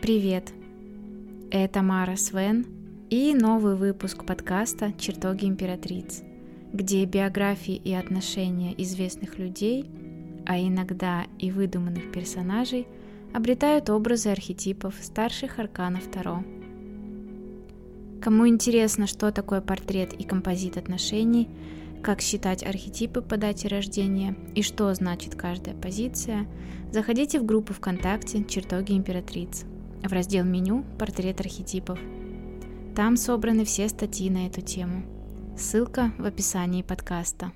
Привет! Это Мара Свен и новый выпуск подкаста «Чертоги императриц», где биографии и отношения известных людей, а иногда и выдуманных персонажей, обретают образы архетипов старших арканов Таро. Кому интересно, что такое портрет и композит отношений, как считать архетипы по дате рождения и что значит каждая позиция, заходите в группу ВКонтакте «Чертоги императриц» в раздел меню «Портрет архетипов». Там собраны все статьи на эту тему. Ссылка в описании подкаста.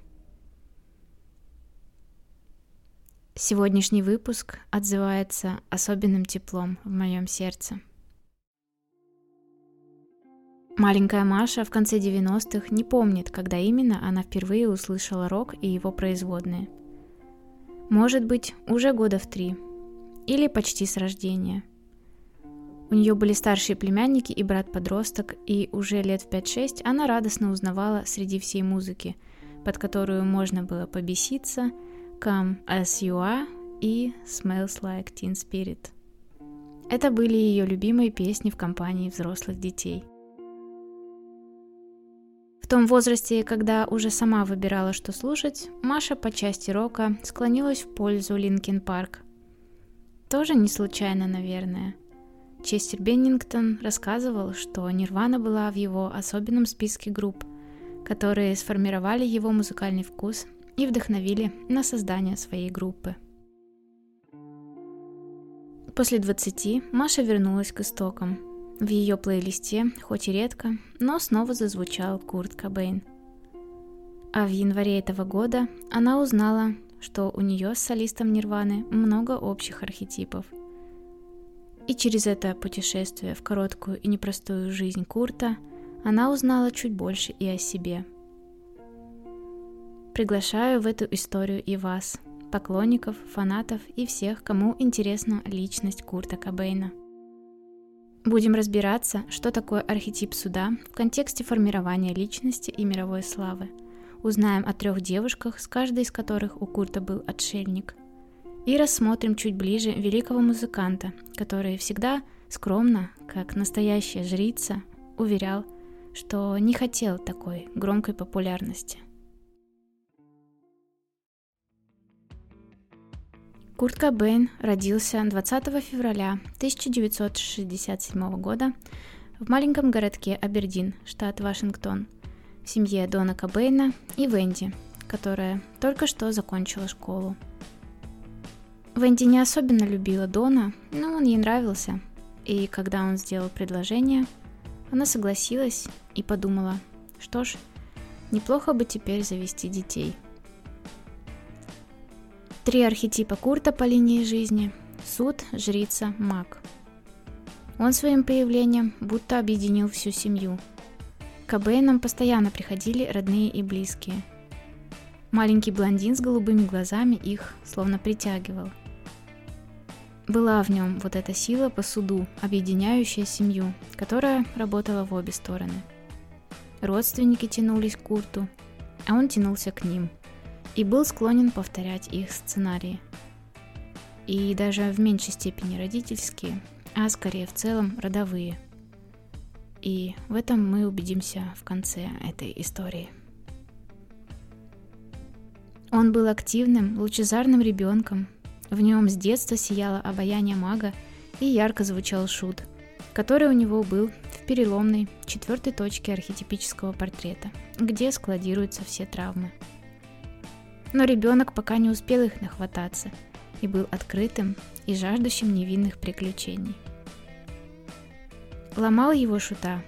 Сегодняшний выпуск отзывается особенным теплом в моем сердце. Маленькая Маша в конце 90-х не помнит, когда именно она впервые услышала рок и его производные. Может быть, уже года в три. Или почти с рождения – у нее были старшие племянники и брат-подросток, и уже лет в 5-6 она радостно узнавала среди всей музыки, под которую можно было побеситься, Come As You Are и Smells Like Teen Spirit. Это были ее любимые песни в компании взрослых детей. В том возрасте, когда уже сама выбирала, что слушать, Маша по части рока склонилась в пользу Linkin Park. Тоже не случайно, наверное – Честер Беннингтон рассказывал, что Нирвана была в его особенном списке групп, которые сформировали его музыкальный вкус и вдохновили на создание своей группы. После 20 Маша вернулась к истокам. В ее плейлисте, хоть и редко, но снова зазвучал Курт Кобейн. А в январе этого года она узнала, что у нее с солистом Нирваны много общих архетипов – и через это путешествие в короткую и непростую жизнь Курта она узнала чуть больше и о себе. Приглашаю в эту историю и вас, поклонников, фанатов и всех, кому интересна личность Курта Кобейна. Будем разбираться, что такое архетип суда в контексте формирования личности и мировой славы. Узнаем о трех девушках, с каждой из которых у Курта был отшельник – и рассмотрим чуть ближе великого музыканта, который всегда скромно, как настоящая жрица, уверял, что не хотел такой громкой популярности. Курт Кобейн родился 20 февраля 1967 года в маленьком городке Абердин, штат Вашингтон, в семье Дона Кобейна и Венди, которая только что закончила школу. Венди не особенно любила Дона, но он ей нравился. И когда он сделал предложение, она согласилась и подумала, что ж, неплохо бы теперь завести детей. Три архетипа Курта по линии жизни – суд, жрица, маг. Он своим появлением будто объединил всю семью. К Бэйнам постоянно приходили родные и близкие. Маленький блондин с голубыми глазами их словно притягивал – была в нем вот эта сила по суду, объединяющая семью, которая работала в обе стороны. Родственники тянулись к Курту, а он тянулся к ним и был склонен повторять их сценарии. И даже в меньшей степени родительские, а скорее в целом родовые. И в этом мы убедимся в конце этой истории. Он был активным, лучезарным ребенком, в нем с детства сияло обаяние мага и ярко звучал шут, который у него был в переломной четвертой точке архетипического портрета, где складируются все травмы. Но ребенок пока не успел их нахвататься и был открытым и жаждущим невинных приключений. Ломал его шута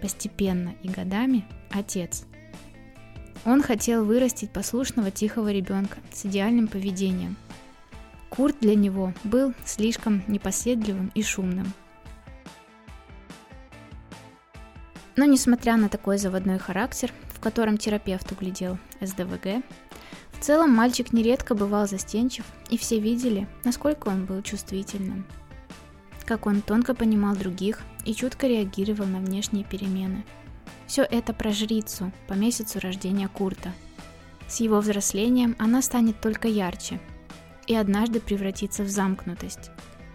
постепенно и годами отец. Он хотел вырастить послушного тихого ребенка с идеальным поведением – Курт для него был слишком непоседливым и шумным. Но несмотря на такой заводной характер, в котором терапевт углядел СДВГ, в целом мальчик нередко бывал застенчив, и все видели, насколько он был чувствительным. Как он тонко понимал других и чутко реагировал на внешние перемены. Все это про жрицу по месяцу рождения Курта. С его взрослением она станет только ярче, и однажды превратиться в замкнутость,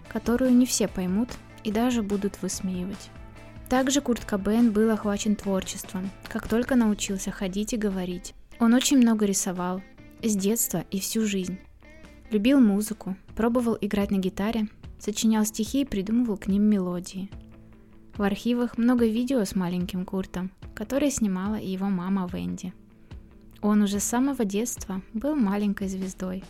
которую не все поймут и даже будут высмеивать. Также Курт Кобейн был охвачен творчеством, как только научился ходить и говорить. Он очень много рисовал, с детства и всю жизнь. Любил музыку, пробовал играть на гитаре, сочинял стихи и придумывал к ним мелодии. В архивах много видео с маленьким Куртом, которые снимала его мама Венди. Он уже с самого детства был маленькой звездой.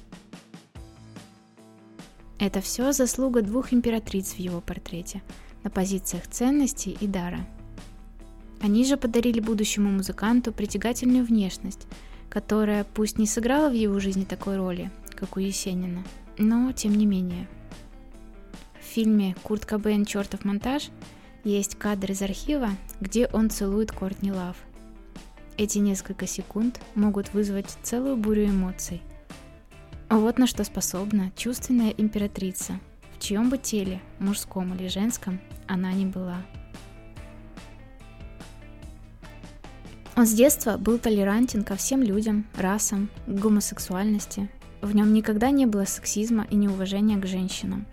Это все заслуга двух императриц в его портрете – на позициях ценностей и дара. Они же подарили будущему музыканту притягательную внешность, которая пусть не сыграла в его жизни такой роли, как у Есенина, но тем не менее. В фильме «Курт Кобейн. Чертов монтаж» есть кадр из архива, где он целует Кортни Лав. Эти несколько секунд могут вызвать целую бурю эмоций. Вот на что способна чувственная императрица – в чьем бы теле, мужском или женском, она не была. Он с детства был толерантен ко всем людям, расам, гомосексуальности. В нем никогда не было сексизма и неуважения к женщинам.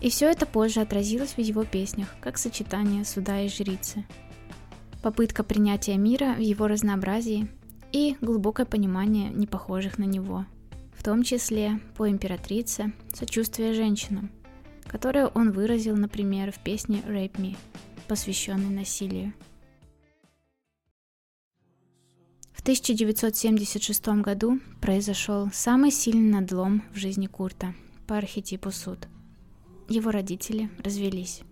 И все это позже отразилось в его песнях, как сочетание суда и жрицы. Попытка принятия мира в его разнообразии и глубокое понимание непохожих на него – в том числе по императрице, сочувствие женщинам, которое он выразил, например, в песне «Rape Me», посвященной насилию. В 1976 году произошел самый сильный надлом в жизни Курта по архетипу суд. Его родители развелись.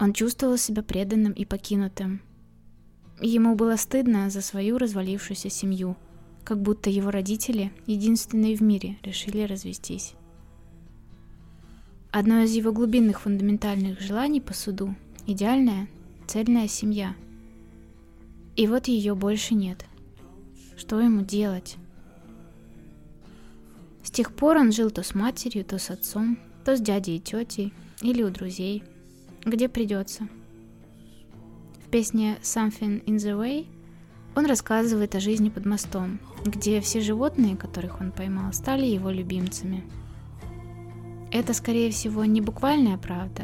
Он чувствовал себя преданным и покинутым. Ему было стыдно за свою развалившуюся семью – как будто его родители, единственные в мире, решили развестись. Одно из его глубинных фундаментальных желаний по суду – идеальная, цельная семья. И вот ее больше нет. Что ему делать? С тех пор он жил то с матерью, то с отцом, то с дядей и тетей, или у друзей, где придется. В песне «Something in the Way» Он рассказывает о жизни под мостом, где все животные, которых он поймал, стали его любимцами. Это, скорее всего, не буквальная правда.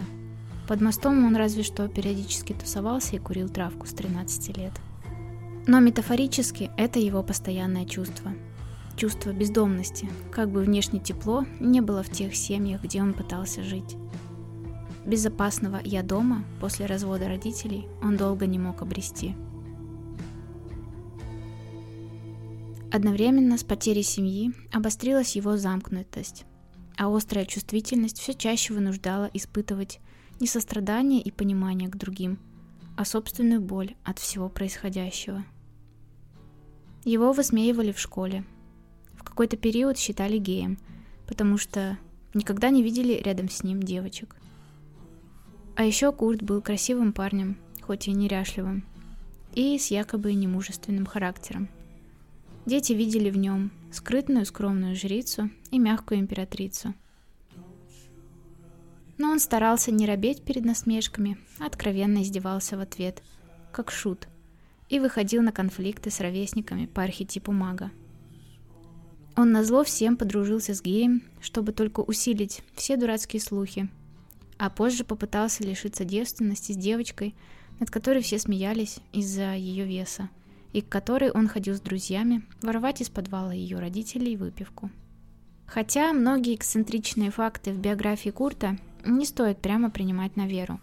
Под мостом он разве что периодически тусовался и курил травку с 13 лет. Но метафорически это его постоянное чувство. Чувство бездомности, как бы внешне тепло не было в тех семьях, где он пытался жить. Безопасного «я дома» после развода родителей он долго не мог обрести – Одновременно с потерей семьи обострилась его замкнутость, а острая чувствительность все чаще вынуждала испытывать не сострадание и понимание к другим, а собственную боль от всего происходящего. Его высмеивали в школе. В какой-то период считали геем, потому что никогда не видели рядом с ним девочек. А еще Курт был красивым парнем, хоть и неряшливым, и с якобы немужественным характером – Дети видели в нем скрытную скромную жрицу и мягкую императрицу. Но он старался не робеть перед насмешками, а откровенно издевался в ответ, как шут, и выходил на конфликты с ровесниками по архетипу мага. Он назло всем подружился с геем, чтобы только усилить все дурацкие слухи, а позже попытался лишиться девственности с девочкой, над которой все смеялись из-за ее веса – и к которой он ходил с друзьями воровать из подвала ее родителей выпивку. Хотя многие эксцентричные факты в биографии Курта не стоит прямо принимать на веру.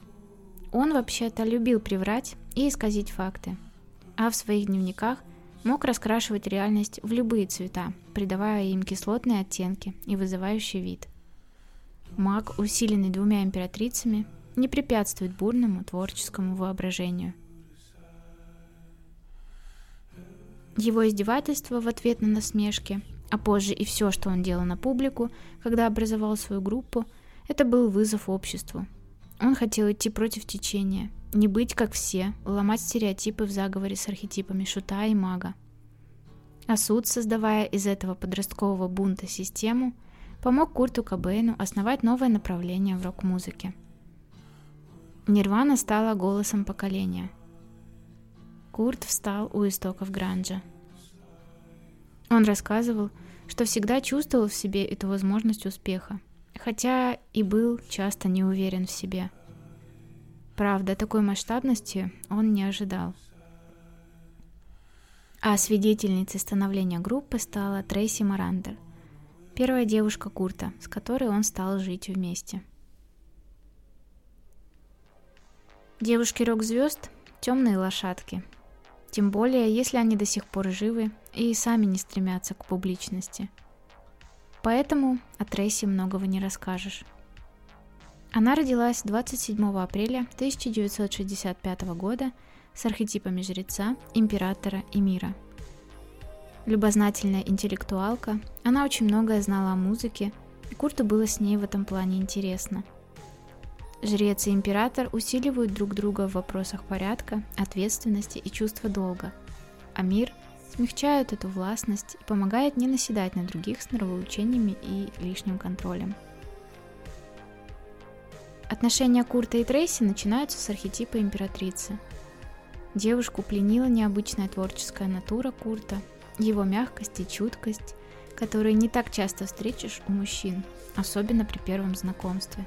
Он вообще-то любил приврать и исказить факты, а в своих дневниках мог раскрашивать реальность в любые цвета, придавая им кислотные оттенки и вызывающий вид. Маг, усиленный двумя императрицами, не препятствует бурному творческому воображению. Его издевательства в ответ на насмешки, а позже и все, что он делал на публику, когда образовал свою группу, это был вызов обществу. Он хотел идти против течения, не быть как все, ломать стереотипы в заговоре с архетипами шута и мага. А суд, создавая из этого подросткового бунта систему, помог Курту Кобейну основать новое направление в рок-музыке. Нирвана стала голосом поколения – Курт встал у истоков Гранджа. Он рассказывал, что всегда чувствовал в себе эту возможность успеха, хотя и был часто не уверен в себе. Правда, такой масштабности он не ожидал. А свидетельницей становления группы стала Трейси Марандер, первая девушка Курта, с которой он стал жить вместе. Девушки рок-звезд – темные лошадки. Тем более, если они до сих пор живы и сами не стремятся к публичности. Поэтому о Трейси многого не расскажешь. Она родилась 27 апреля 1965 года – с архетипами жреца, императора и мира. Любознательная интеллектуалка, она очень многое знала о музыке, и Курту было с ней в этом плане интересно. Жрец и император усиливают друг друга в вопросах порядка, ответственности и чувства долга, а мир смягчает эту властность и помогает не наседать на других с нравоучениями и лишним контролем. Отношения Курта и Трейси начинаются с архетипа императрицы – Девушку пленила необычная творческая натура Курта, его мягкость и чуткость, которые не так часто встретишь у мужчин, особенно при первом знакомстве.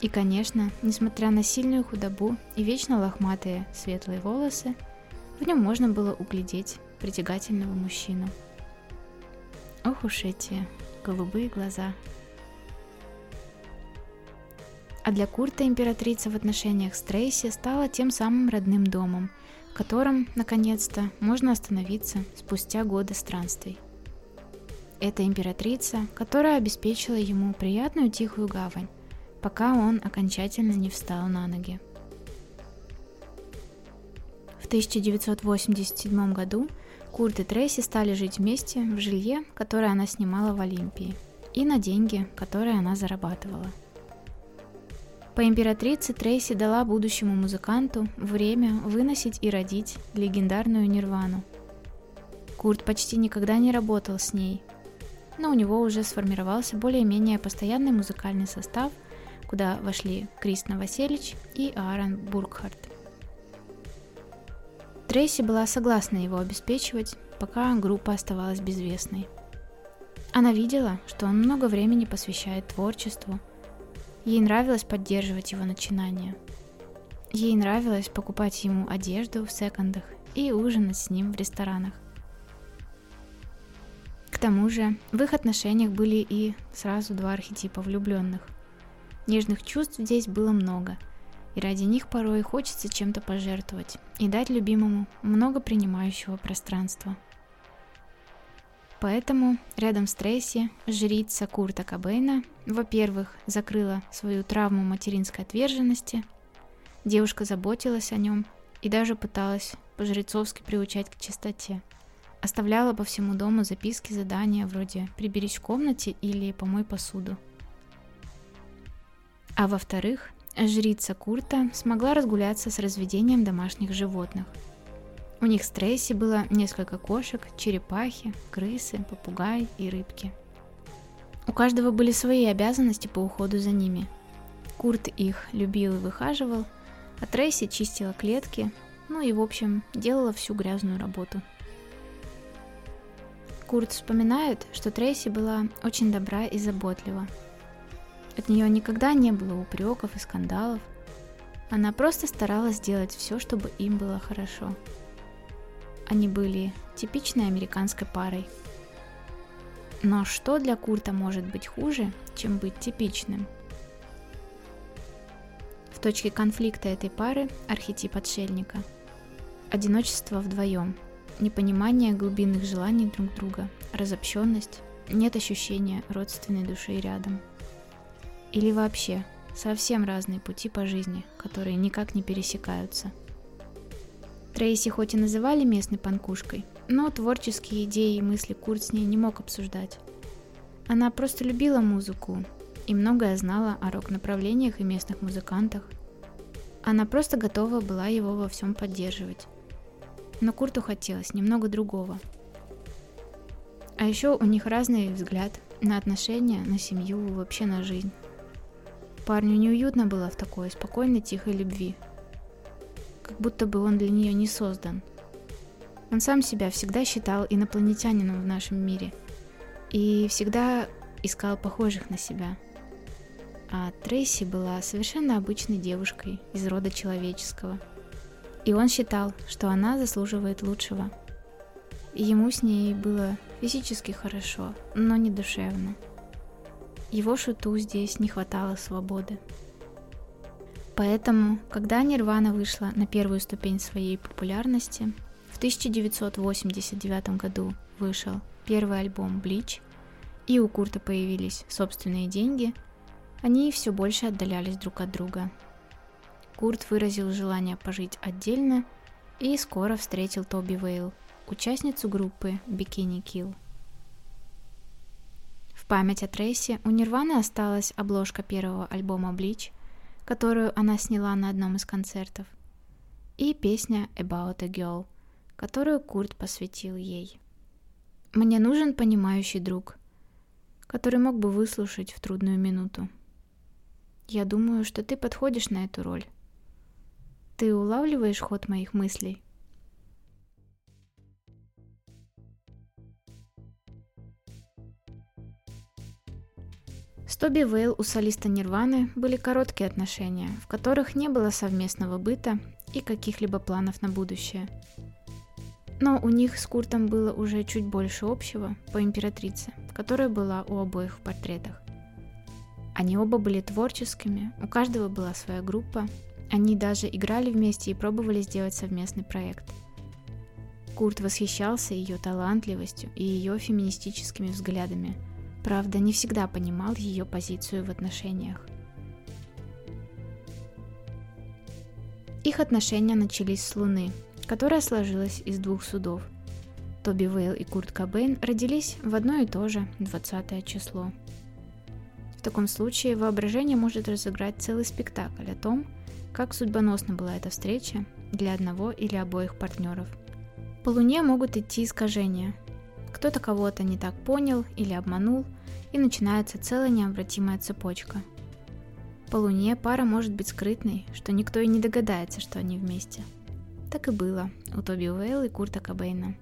И, конечно, несмотря на сильную худобу и вечно лохматые светлые волосы, в нем можно было углядеть притягательного мужчину. Ох уж эти голубые глаза – а для Курта императрица в отношениях с Трейси стала тем самым родным домом, в котором, наконец-то, можно остановиться спустя годы странствий. Это императрица, которая обеспечила ему приятную тихую гавань, пока он окончательно не встал на ноги. В 1987 году Курт и Трейси стали жить вместе в жилье, которое она снимала в Олимпии, и на деньги, которые она зарабатывала – по императрице Трейси дала будущему музыканту время выносить и родить легендарную Нирвану. Курт почти никогда не работал с ней, но у него уже сформировался более-менее постоянный музыкальный состав, куда вошли Крис Новоселич и Аарон Бургхарт. Трейси была согласна его обеспечивать, пока группа оставалась безвестной. Она видела, что он много времени посвящает творчеству – Ей нравилось поддерживать его начинания. Ей нравилось покупать ему одежду в секондах и ужинать с ним в ресторанах. К тому же в их отношениях были и сразу два архетипа влюбленных. Нежных чувств здесь было много, и ради них порой хочется чем-то пожертвовать и дать любимому много принимающего пространства – Поэтому рядом с Трейси жрица Курта Кобейна, во-первых, закрыла свою травму материнской отверженности, девушка заботилась о нем и даже пыталась по-жрецовски приучать к чистоте. Оставляла по всему дому записки, задания вроде «приберись в комнате» или «помой посуду». А во-вторых, жрица Курта смогла разгуляться с разведением домашних животных – у них в стрессе было несколько кошек, черепахи, крысы, попугаи и рыбки. У каждого были свои обязанности по уходу за ними. Курт их любил и выхаживал, а Трейси чистила клетки, ну и, в общем, делала всю грязную работу. Курт вспоминает, что Трейси была очень добра и заботлива. От нее никогда не было упреков и скандалов. Она просто старалась сделать все, чтобы им было хорошо – они были типичной американской парой. Но что для Курта может быть хуже, чем быть типичным? В точке конфликта этой пары архетип отшельника. Одиночество вдвоем, непонимание глубинных желаний друг друга, разобщенность, нет ощущения родственной души рядом. Или вообще совсем разные пути по жизни, которые никак не пересекаются – Трейси хоть и называли местной панкушкой, но творческие идеи и мысли Курт с ней не мог обсуждать. Она просто любила музыку и многое знала о рок-направлениях и местных музыкантах. Она просто готова была его во всем поддерживать. Но Курту хотелось немного другого. А еще у них разный взгляд на отношения, на семью, вообще на жизнь. Парню неуютно было в такой спокойной, тихой любви – как будто бы он для нее не создан. Он сам себя всегда считал инопланетянином в нашем мире и всегда искал похожих на себя. А Трейси была совершенно обычной девушкой из рода человеческого. И он считал, что она заслуживает лучшего. И ему с ней было физически хорошо, но не душевно. Его шуту здесь не хватало свободы. Поэтому, когда Нирвана вышла на первую ступень своей популярности, в 1989 году вышел первый альбом Bleach, и у Курта появились собственные деньги, они все больше отдалялись друг от друга. Курт выразил желание пожить отдельно и скоро встретил Тоби Вейл, участницу группы Bikini Kill. Память о Трейси у Нирваны осталась обложка первого альбома Bleach, которую она сняла на одном из концертов, и песня About a Girl, которую Курт посвятил ей. Мне нужен понимающий друг, который мог бы выслушать в трудную минуту. Я думаю, что ты подходишь на эту роль. Ты улавливаешь ход моих мыслей? С Тоби Вейл у солиста Нирваны были короткие отношения, в которых не было совместного быта и каких-либо планов на будущее – но у них с Куртом было уже чуть больше общего по императрице, которая была у обоих в портретах. Они оба были творческими, у каждого была своя группа, они даже играли вместе и пробовали сделать совместный проект. Курт восхищался ее талантливостью и ее феминистическими взглядами, правда, не всегда понимал ее позицию в отношениях. Их отношения начались с Луны, которая сложилась из двух судов. Тоби Вейл и Курт Кобейн родились в одно и то же 20 число. В таком случае воображение может разыграть целый спектакль о том, как судьбоносна была эта встреча для одного или обоих партнеров. По Луне могут идти искажения. Кто-то кого-то не так понял или обманул, и начинается целая необратимая цепочка. По Луне пара может быть скрытной, что никто и не догадается, что они вместе – так и было у Тоби Уэйл и Курта Кобейна.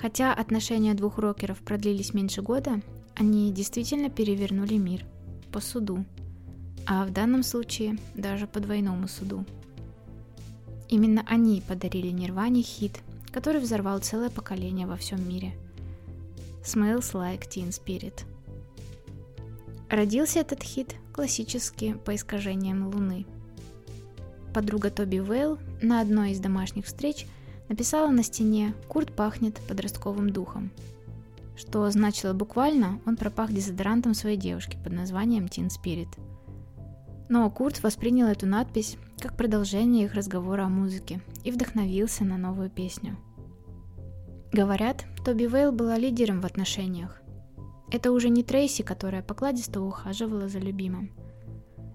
Хотя отношения двух рокеров продлились меньше года, они действительно перевернули мир по суду, а в данном случае даже по двойному суду. Именно они подарили Нирване хит, который взорвал целое поколение во всем мире. Smells Like Teen Spirit. Родился этот хит классически по искажениям Луны – подруга Тоби Вейл на одной из домашних встреч написала на стене «Курт пахнет подростковым духом», что значило буквально «он пропах дезодорантом своей девушки под названием Teen Spirit». Но Курт воспринял эту надпись как продолжение их разговора о музыке и вдохновился на новую песню. Говорят, Тоби Вейл была лидером в отношениях. Это уже не Трейси, которая покладисто ухаживала за любимым –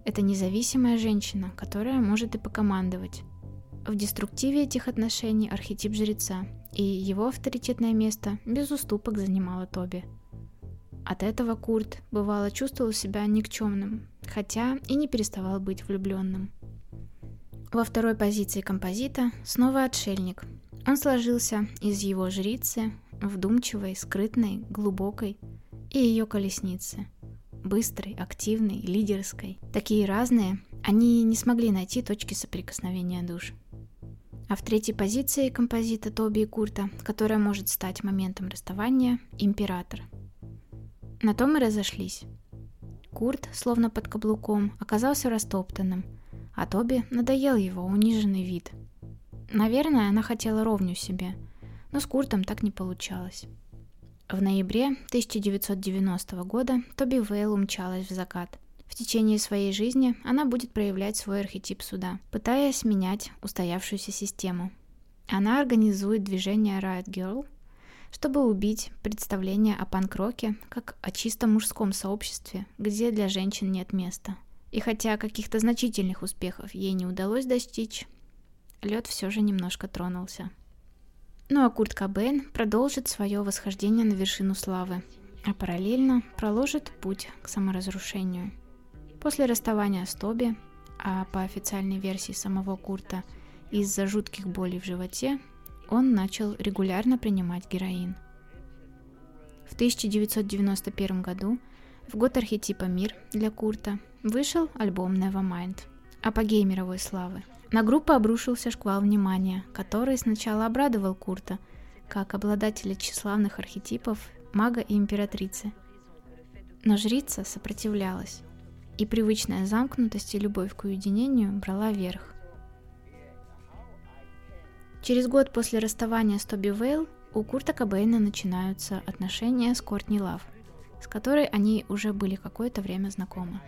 это независимая женщина, которая может и покомандовать. В деструктиве этих отношений архетип жреца, и его авторитетное место без уступок занимала Тоби. От этого Курт бывало чувствовал себя никчемным, хотя и не переставал быть влюбленным. Во второй позиции композита снова отшельник. Он сложился из его жрицы, вдумчивой, скрытной, глубокой, и ее колесницы – быстрой, активной, лидерской. Такие разные, они не смогли найти точки соприкосновения душ. А в третьей позиции композита Тоби и Курта, которая может стать моментом расставания, император. На том и разошлись. Курт, словно под каблуком, оказался растоптанным, а Тоби надоел его униженный вид. Наверное, она хотела ровню себе, но с Куртом так не получалось. В ноябре 1990 года Тоби Вейл умчалась в закат. В течение своей жизни она будет проявлять свой архетип суда, пытаясь менять устоявшуюся систему. Она организует движение Riot Girl, чтобы убить представление о панк-роке как о чисто мужском сообществе, где для женщин нет места. И хотя каких-то значительных успехов ей не удалось достичь, лед все же немножко тронулся. Ну а Курт Кобейн продолжит свое восхождение на вершину славы, а параллельно проложит путь к саморазрушению. После расставания с Тоби, а по официальной версии самого Курта из-за жутких болей в животе, он начал регулярно принимать героин. В 1991 году, в год архетипа «Мир» для Курта, вышел альбом Nevermind, апогей мировой славы. На группу обрушился шквал внимания, который сначала обрадовал Курта, как обладателя тщеславных архетипов мага и императрицы. Но жрица сопротивлялась, и привычная замкнутость и любовь к уединению брала верх. Через год после расставания с Тоби Вейл у Курта Кобейна начинаются отношения с Кортни Лав, с которой они уже были какое-то время знакомы.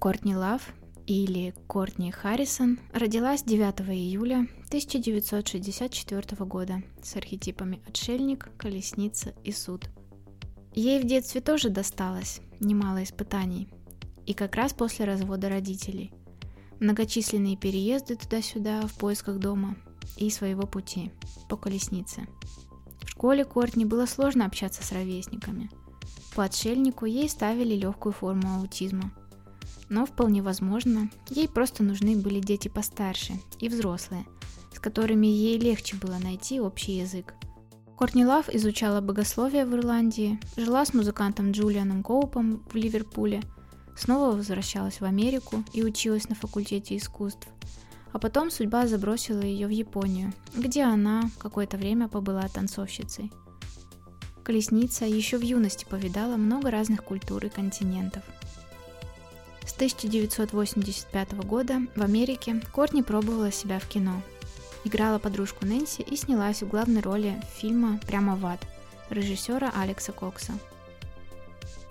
Кортни Лав или Кортни Харрисон родилась 9 июля 1964 года с архетипами отшельник, колесница и суд. Ей в детстве тоже досталось немало испытаний, и как раз после развода родителей. Многочисленные переезды туда-сюда в поисках дома и своего пути по колеснице. В школе Кортни было сложно общаться с ровесниками. По отшельнику ей ставили легкую форму аутизма – но вполне возможно, ей просто нужны были дети постарше и взрослые, с которыми ей легче было найти общий язык. Кортни Лав изучала богословие в Ирландии, жила с музыкантом Джулианом Коупом в Ливерпуле, снова возвращалась в Америку и училась на факультете искусств. А потом судьба забросила ее в Японию, где она какое-то время побыла танцовщицей. Колесница еще в юности повидала много разных культур и континентов – с 1985 года в Америке Кортни пробовала себя в кино. Играла подружку Нэнси и снялась в главной роли фильма «Прямо в ад» режиссера Алекса Кокса.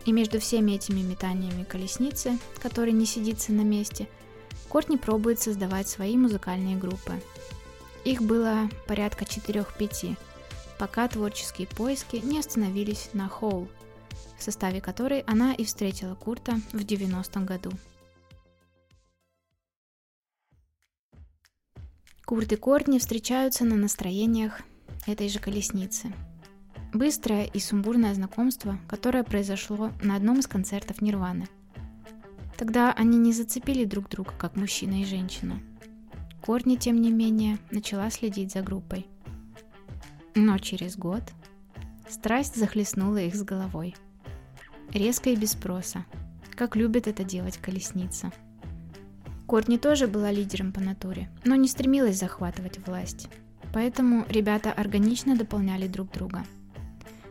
И между всеми этими метаниями колесницы, который не сидится на месте, Кортни пробует создавать свои музыкальные группы. Их было порядка 4-5, пока творческие поиски не остановились на Хоул – в составе которой она и встретила Курта в 90-м году. Курт и Кортни встречаются на настроениях этой же колесницы. Быстрое и сумбурное знакомство, которое произошло на одном из концертов Нирваны. Тогда они не зацепили друг друга, как мужчина и женщина. Кортни, тем не менее, начала следить за группой. Но через год страсть захлестнула их с головой – резко и без спроса, как любит это делать колесница. Кортни тоже была лидером по натуре, но не стремилась захватывать власть. Поэтому ребята органично дополняли друг друга.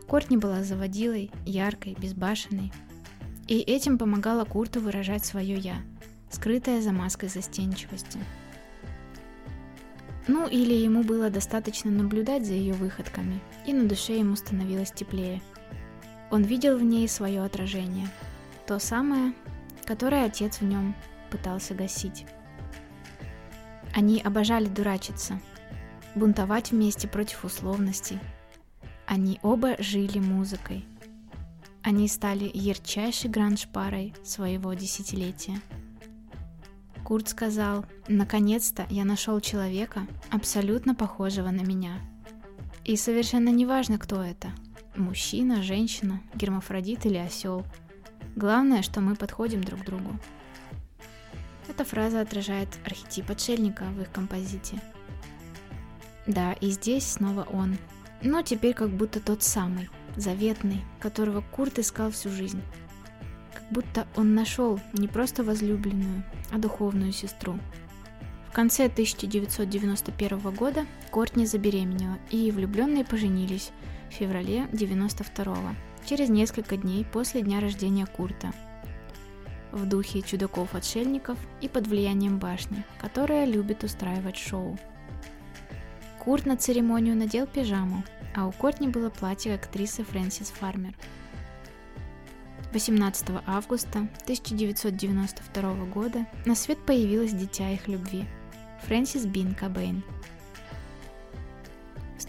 Кортни была заводилой, яркой, безбашенной. И этим помогала Курту выражать свое «я», скрытое за маской застенчивости. Ну или ему было достаточно наблюдать за ее выходками, и на душе ему становилось теплее – он видел в ней свое отражение, то самое, которое отец в нем пытался гасить. Они обожали дурачиться, бунтовать вместе против условностей. Они оба жили музыкой. Они стали ярчайшей гранж-парой своего десятилетия. Курт сказал, «Наконец-то я нашел человека, абсолютно похожего на меня. И совершенно неважно, кто это – Мужчина, женщина, гермафродит или осел. Главное, что мы подходим друг другу. Эта фраза отражает архетип отшельника в их композите. Да, и здесь снова он. Но теперь как будто тот самый, заветный, которого Курт искал всю жизнь. Как будто он нашел не просто возлюбленную, а духовную сестру. В конце 1991 года Кортни забеременела, и влюбленные поженились – в феврале 92 через несколько дней после дня рождения Курта. В духе чудаков-отшельников и под влиянием башни, которая любит устраивать шоу. Курт на церемонию надел пижаму, а у Кортни было платье актрисы Фрэнсис Фармер. 18 августа 1992 года на свет появилось дитя их любви – Фрэнсис Бин Кобейн –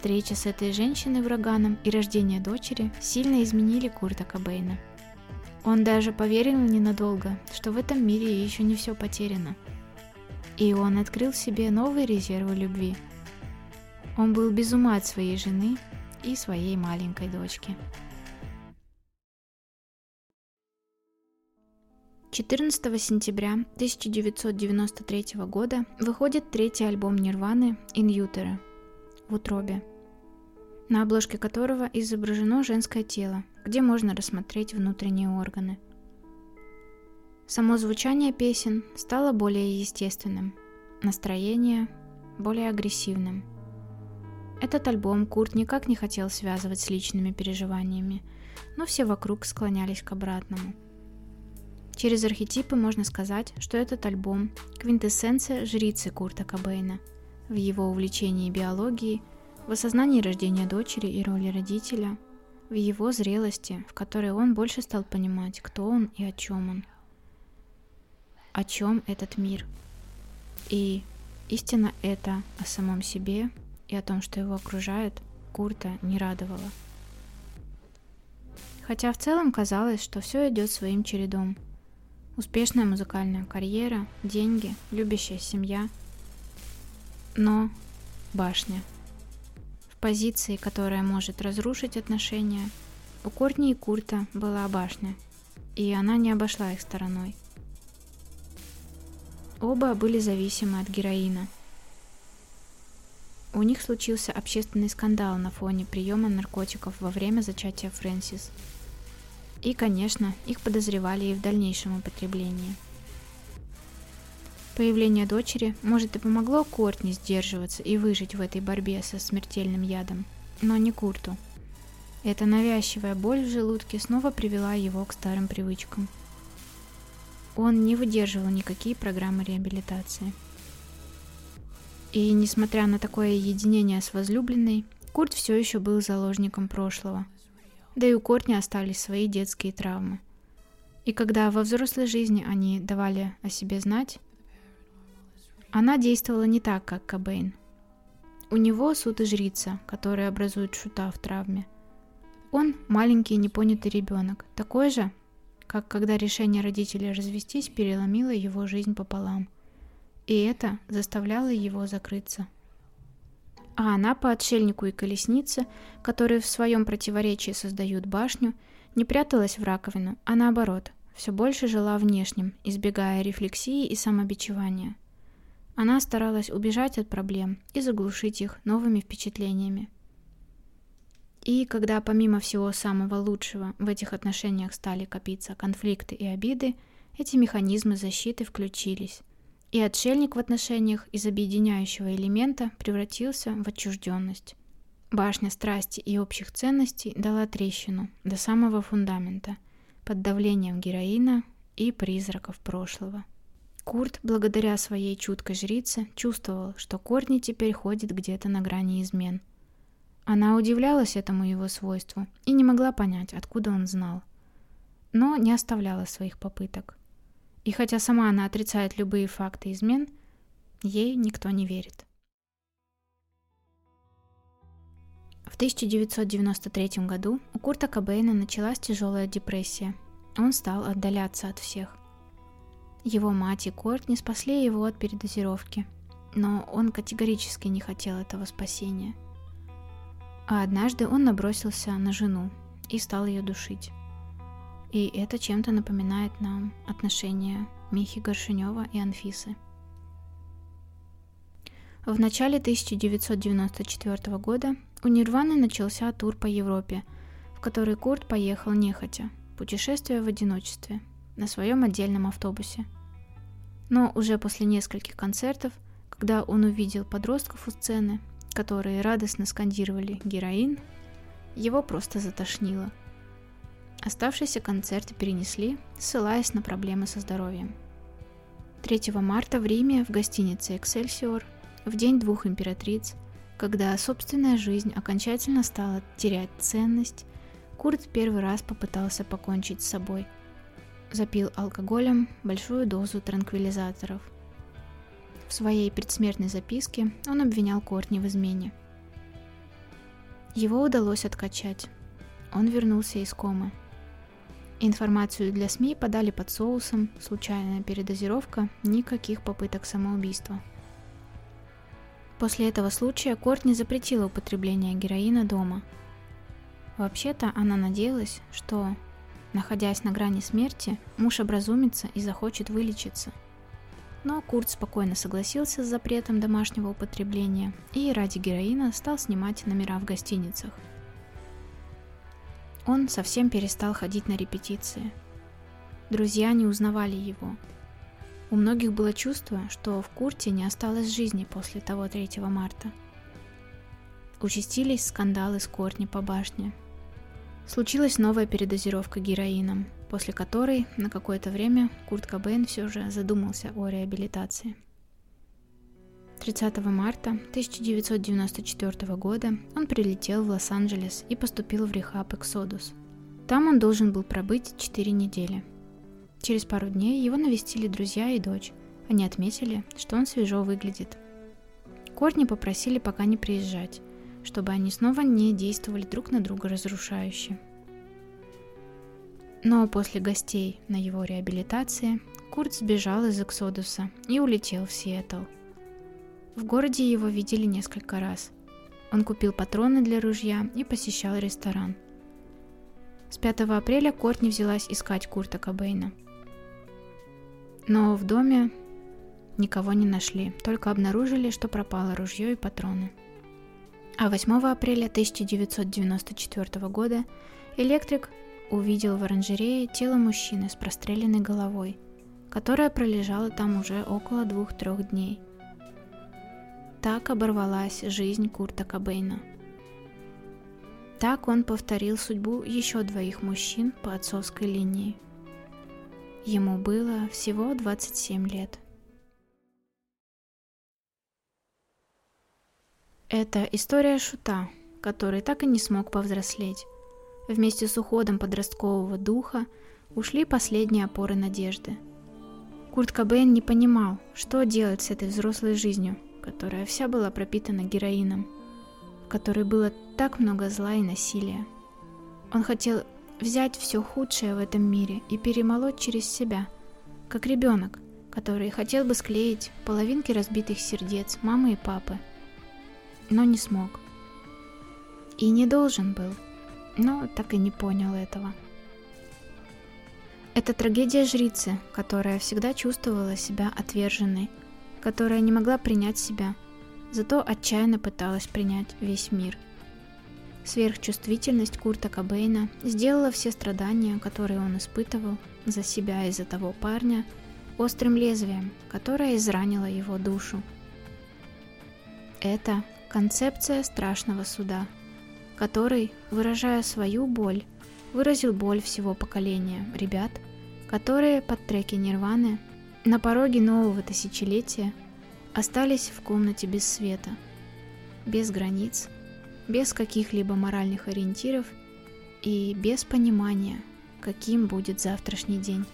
Встреча с этой женщиной-враганом и рождение дочери сильно изменили Курта Кобейна. Он даже поверил ненадолго, что в этом мире еще не все потеряно. И он открыл себе новые резервы любви. Он был без ума от своей жены и своей маленькой дочки. 14 сентября 1993 года выходит третий альбом Нирваны «In Utero» в утробе. на обложке которого изображено женское тело, где можно рассмотреть внутренние органы. Само звучание песен стало более естественным, настроение более агрессивным. Этот альбом Курт никак не хотел связывать с личными переживаниями, но все вокруг склонялись к обратному. Через архетипы можно сказать, что этот альбом – квинтэссенция жрицы Курта Кобейна в его увлечении биологией – в осознании рождения дочери и роли родителя, в его зрелости, в которой он больше стал понимать, кто он и о чем он. О чем этот мир. И истина это о самом себе и о том, что его окружает, Курта не радовала. Хотя в целом казалось, что все идет своим чередом. Успешная музыкальная карьера, деньги, любящая семья. Но башня – позиции, которая может разрушить отношения, у Кортни и Курта была башня, и она не обошла их стороной. Оба были зависимы от героина. У них случился общественный скандал на фоне приема наркотиков во время зачатия Фрэнсис. И, конечно, их подозревали и в дальнейшем употреблении – Появление дочери, может, и помогло Кортни сдерживаться и выжить в этой борьбе со смертельным ядом, но не Курту. Эта навязчивая боль в желудке снова привела его к старым привычкам. Он не выдерживал никакие программы реабилитации. И несмотря на такое единение с возлюбленной, Курт все еще был заложником прошлого. Да и у Кортни остались свои детские травмы. И когда во взрослой жизни они давали о себе знать, она действовала не так, как Кобейн. У него суд и жрица, которые образуют шута в травме. Он маленький непонятый ребенок, такой же, как когда решение родителей развестись переломило его жизнь пополам. И это заставляло его закрыться. А она по отшельнику и колеснице, которые в своем противоречии создают башню, не пряталась в раковину, а наоборот, все больше жила внешним, избегая рефлексии и самобичевания – она старалась убежать от проблем и заглушить их новыми впечатлениями. И когда помимо всего самого лучшего в этих отношениях стали копиться конфликты и обиды, эти механизмы защиты включились. И отшельник в отношениях из объединяющего элемента превратился в отчужденность. Башня страсти и общих ценностей дала трещину до самого фундамента под давлением героина и призраков прошлого. Курт, благодаря своей чуткой жрице, чувствовал, что Корни теперь ходит где-то на грани измен. Она удивлялась этому его свойству и не могла понять, откуда он знал. Но не оставляла своих попыток. И хотя сама она отрицает любые факты измен, ей никто не верит. В 1993 году у Курта Кобейна началась тяжелая депрессия. Он стал отдаляться от всех. Его мать и Кортни спасли его от передозировки, но он категорически не хотел этого спасения. А однажды он набросился на жену и стал ее душить. И это чем-то напоминает нам отношения Михи Горшинева и Анфисы. В начале 1994 года у Нирваны начался тур по Европе, в который Курт поехал нехотя, путешествуя в одиночестве – на своем отдельном автобусе. Но уже после нескольких концертов, когда он увидел подростков у сцены, которые радостно скандировали «героин», его просто затошнило. Оставшиеся концерты перенесли, ссылаясь на проблемы со здоровьем. 3 марта в Риме в гостинице «Эксельсиор» в день двух императриц, когда собственная жизнь окончательно стала терять ценность, Курт первый раз попытался покончить с собой – запил алкоголем большую дозу транквилизаторов. В своей предсмертной записке он обвинял Кортни в измене. Его удалось откачать. Он вернулся из комы. Информацию для СМИ подали под соусом, случайная передозировка, никаких попыток самоубийства. После этого случая Кортни запретила употребление героина дома. Вообще-то она надеялась, что Находясь на грани смерти, муж образумится и захочет вылечиться. но Курт спокойно согласился с запретом домашнего употребления и ради героина стал снимать номера в гостиницах. Он совсем перестал ходить на репетиции. Друзья не узнавали его. У многих было чувство, что в Курте не осталось жизни после того 3 марта. Участились скандалы с Кортни по башне. Случилась новая передозировка героином – после которой на какое-то время Курт Кобейн все же задумался о реабилитации. 30 марта 1994 года он прилетел в Лос-Анджелес и поступил в рехаб Эксодус. Там он должен был пробыть 4 недели. Через пару дней его навестили друзья и дочь. Они отметили, что он свежо выглядит. Кортни попросили пока не приезжать, чтобы они снова не действовали друг на друга разрушающе – но после гостей на его реабилитации Курт сбежал из Эксодуса и улетел в Сиэтл. В городе его видели несколько раз. Он купил патроны для ружья и посещал ресторан. С 5 апреля Кортни взялась искать Курта Кобейна. Но в доме никого не нашли, только обнаружили, что пропало ружье и патроны. А 8 апреля 1994 года электрик увидел в оранжерее тело мужчины с простреленной головой, которая пролежала там уже около двух-трех дней. Так оборвалась жизнь Курта Кобейна. Так он повторил судьбу еще двоих мужчин по отцовской линии. Ему было всего 27 лет. Это история Шута, который так и не смог повзрослеть. Вместе с уходом подросткового духа ушли последние опоры надежды. Курт Кобейн не понимал, что делать с этой взрослой жизнью, которая вся была пропитана героином, в которой было так много зла и насилия. Он хотел взять все худшее в этом мире и перемолоть через себя, как ребенок, который хотел бы склеить половинки разбитых сердец мамы и папы, но не смог. И не должен был – но так и не понял этого. Это трагедия жрицы, которая всегда чувствовала себя отверженной, которая не могла принять себя, зато отчаянно пыталась принять весь мир. Сверхчувствительность Курта Кобейна сделала все страдания, которые он испытывал за себя и за того парня, острым лезвием, которое изранило его душу. Это концепция страшного суда – который, выражая свою боль, выразил боль всего поколения ребят, которые под треки Нирваны на пороге нового тысячелетия остались в комнате без света, без границ, без каких-либо моральных ориентиров и без понимания, каким будет завтрашний день.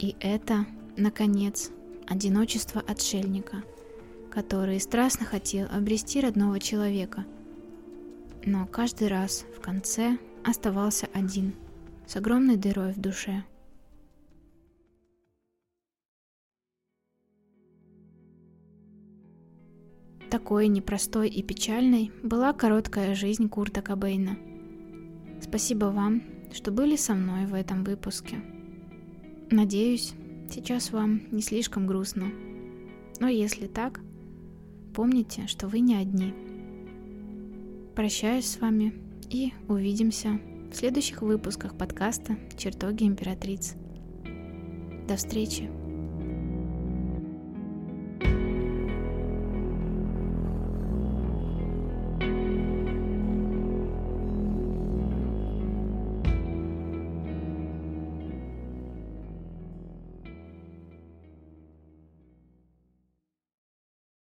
И это, наконец, одиночество отшельника, который страстно хотел обрести родного человека – но каждый раз в конце оставался один, с огромной дырой в душе. Такой непростой и печальной была короткая жизнь Курта Кобейна. Спасибо вам, что были со мной в этом выпуске. Надеюсь, сейчас вам не слишком грустно. Но если так, помните, что вы не одни – Прощаюсь с вами и увидимся в следующих выпусках подкаста «Чертоги императриц». До встречи!